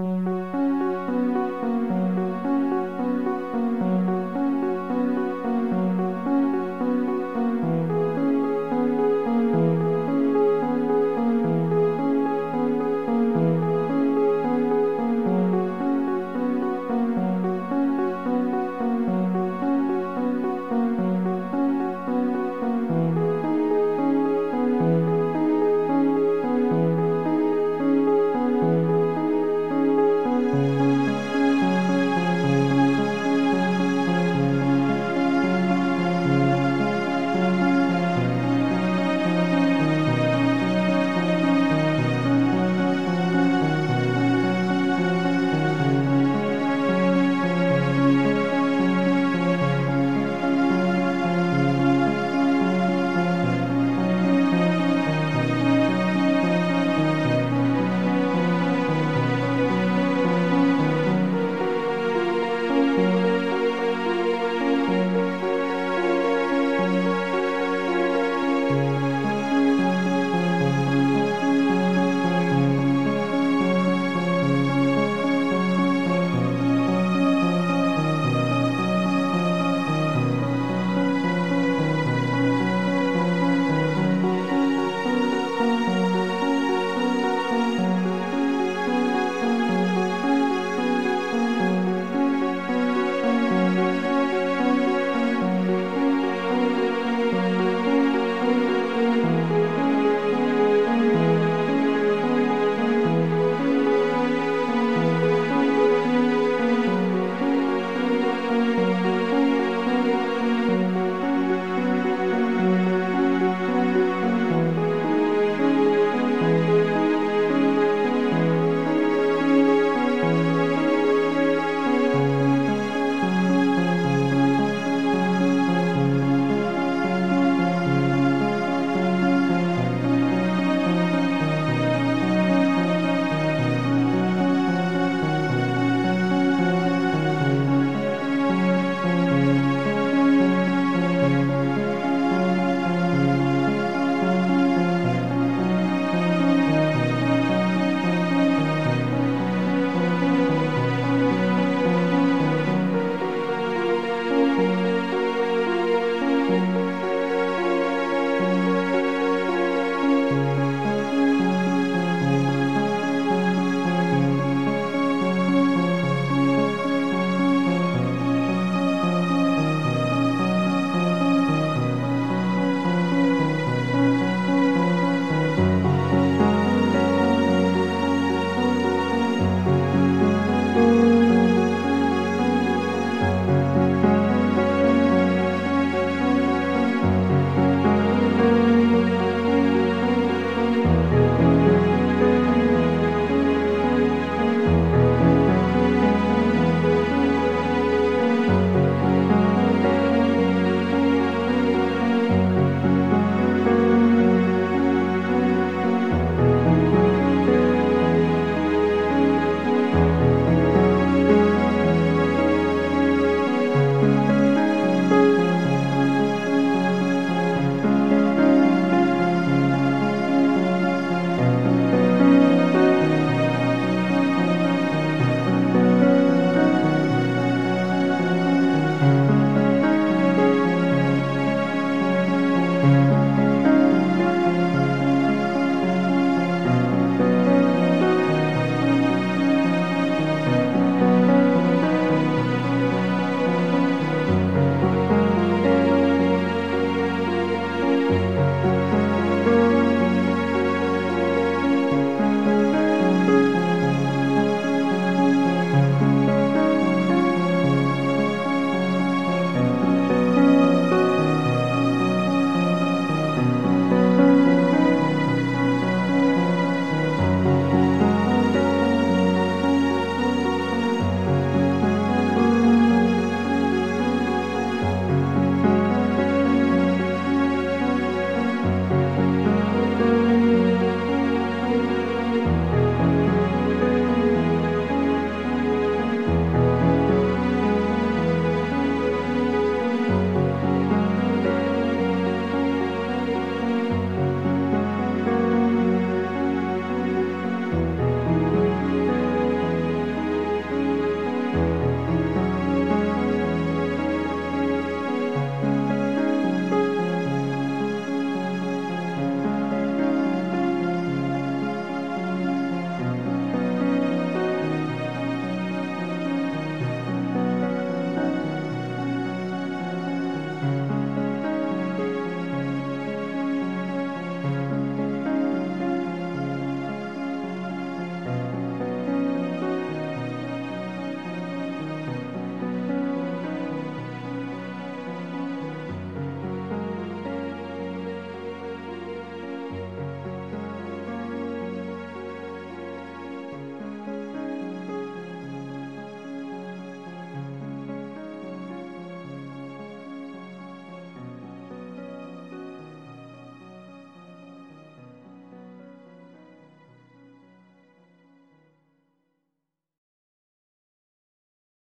Mm-hmm.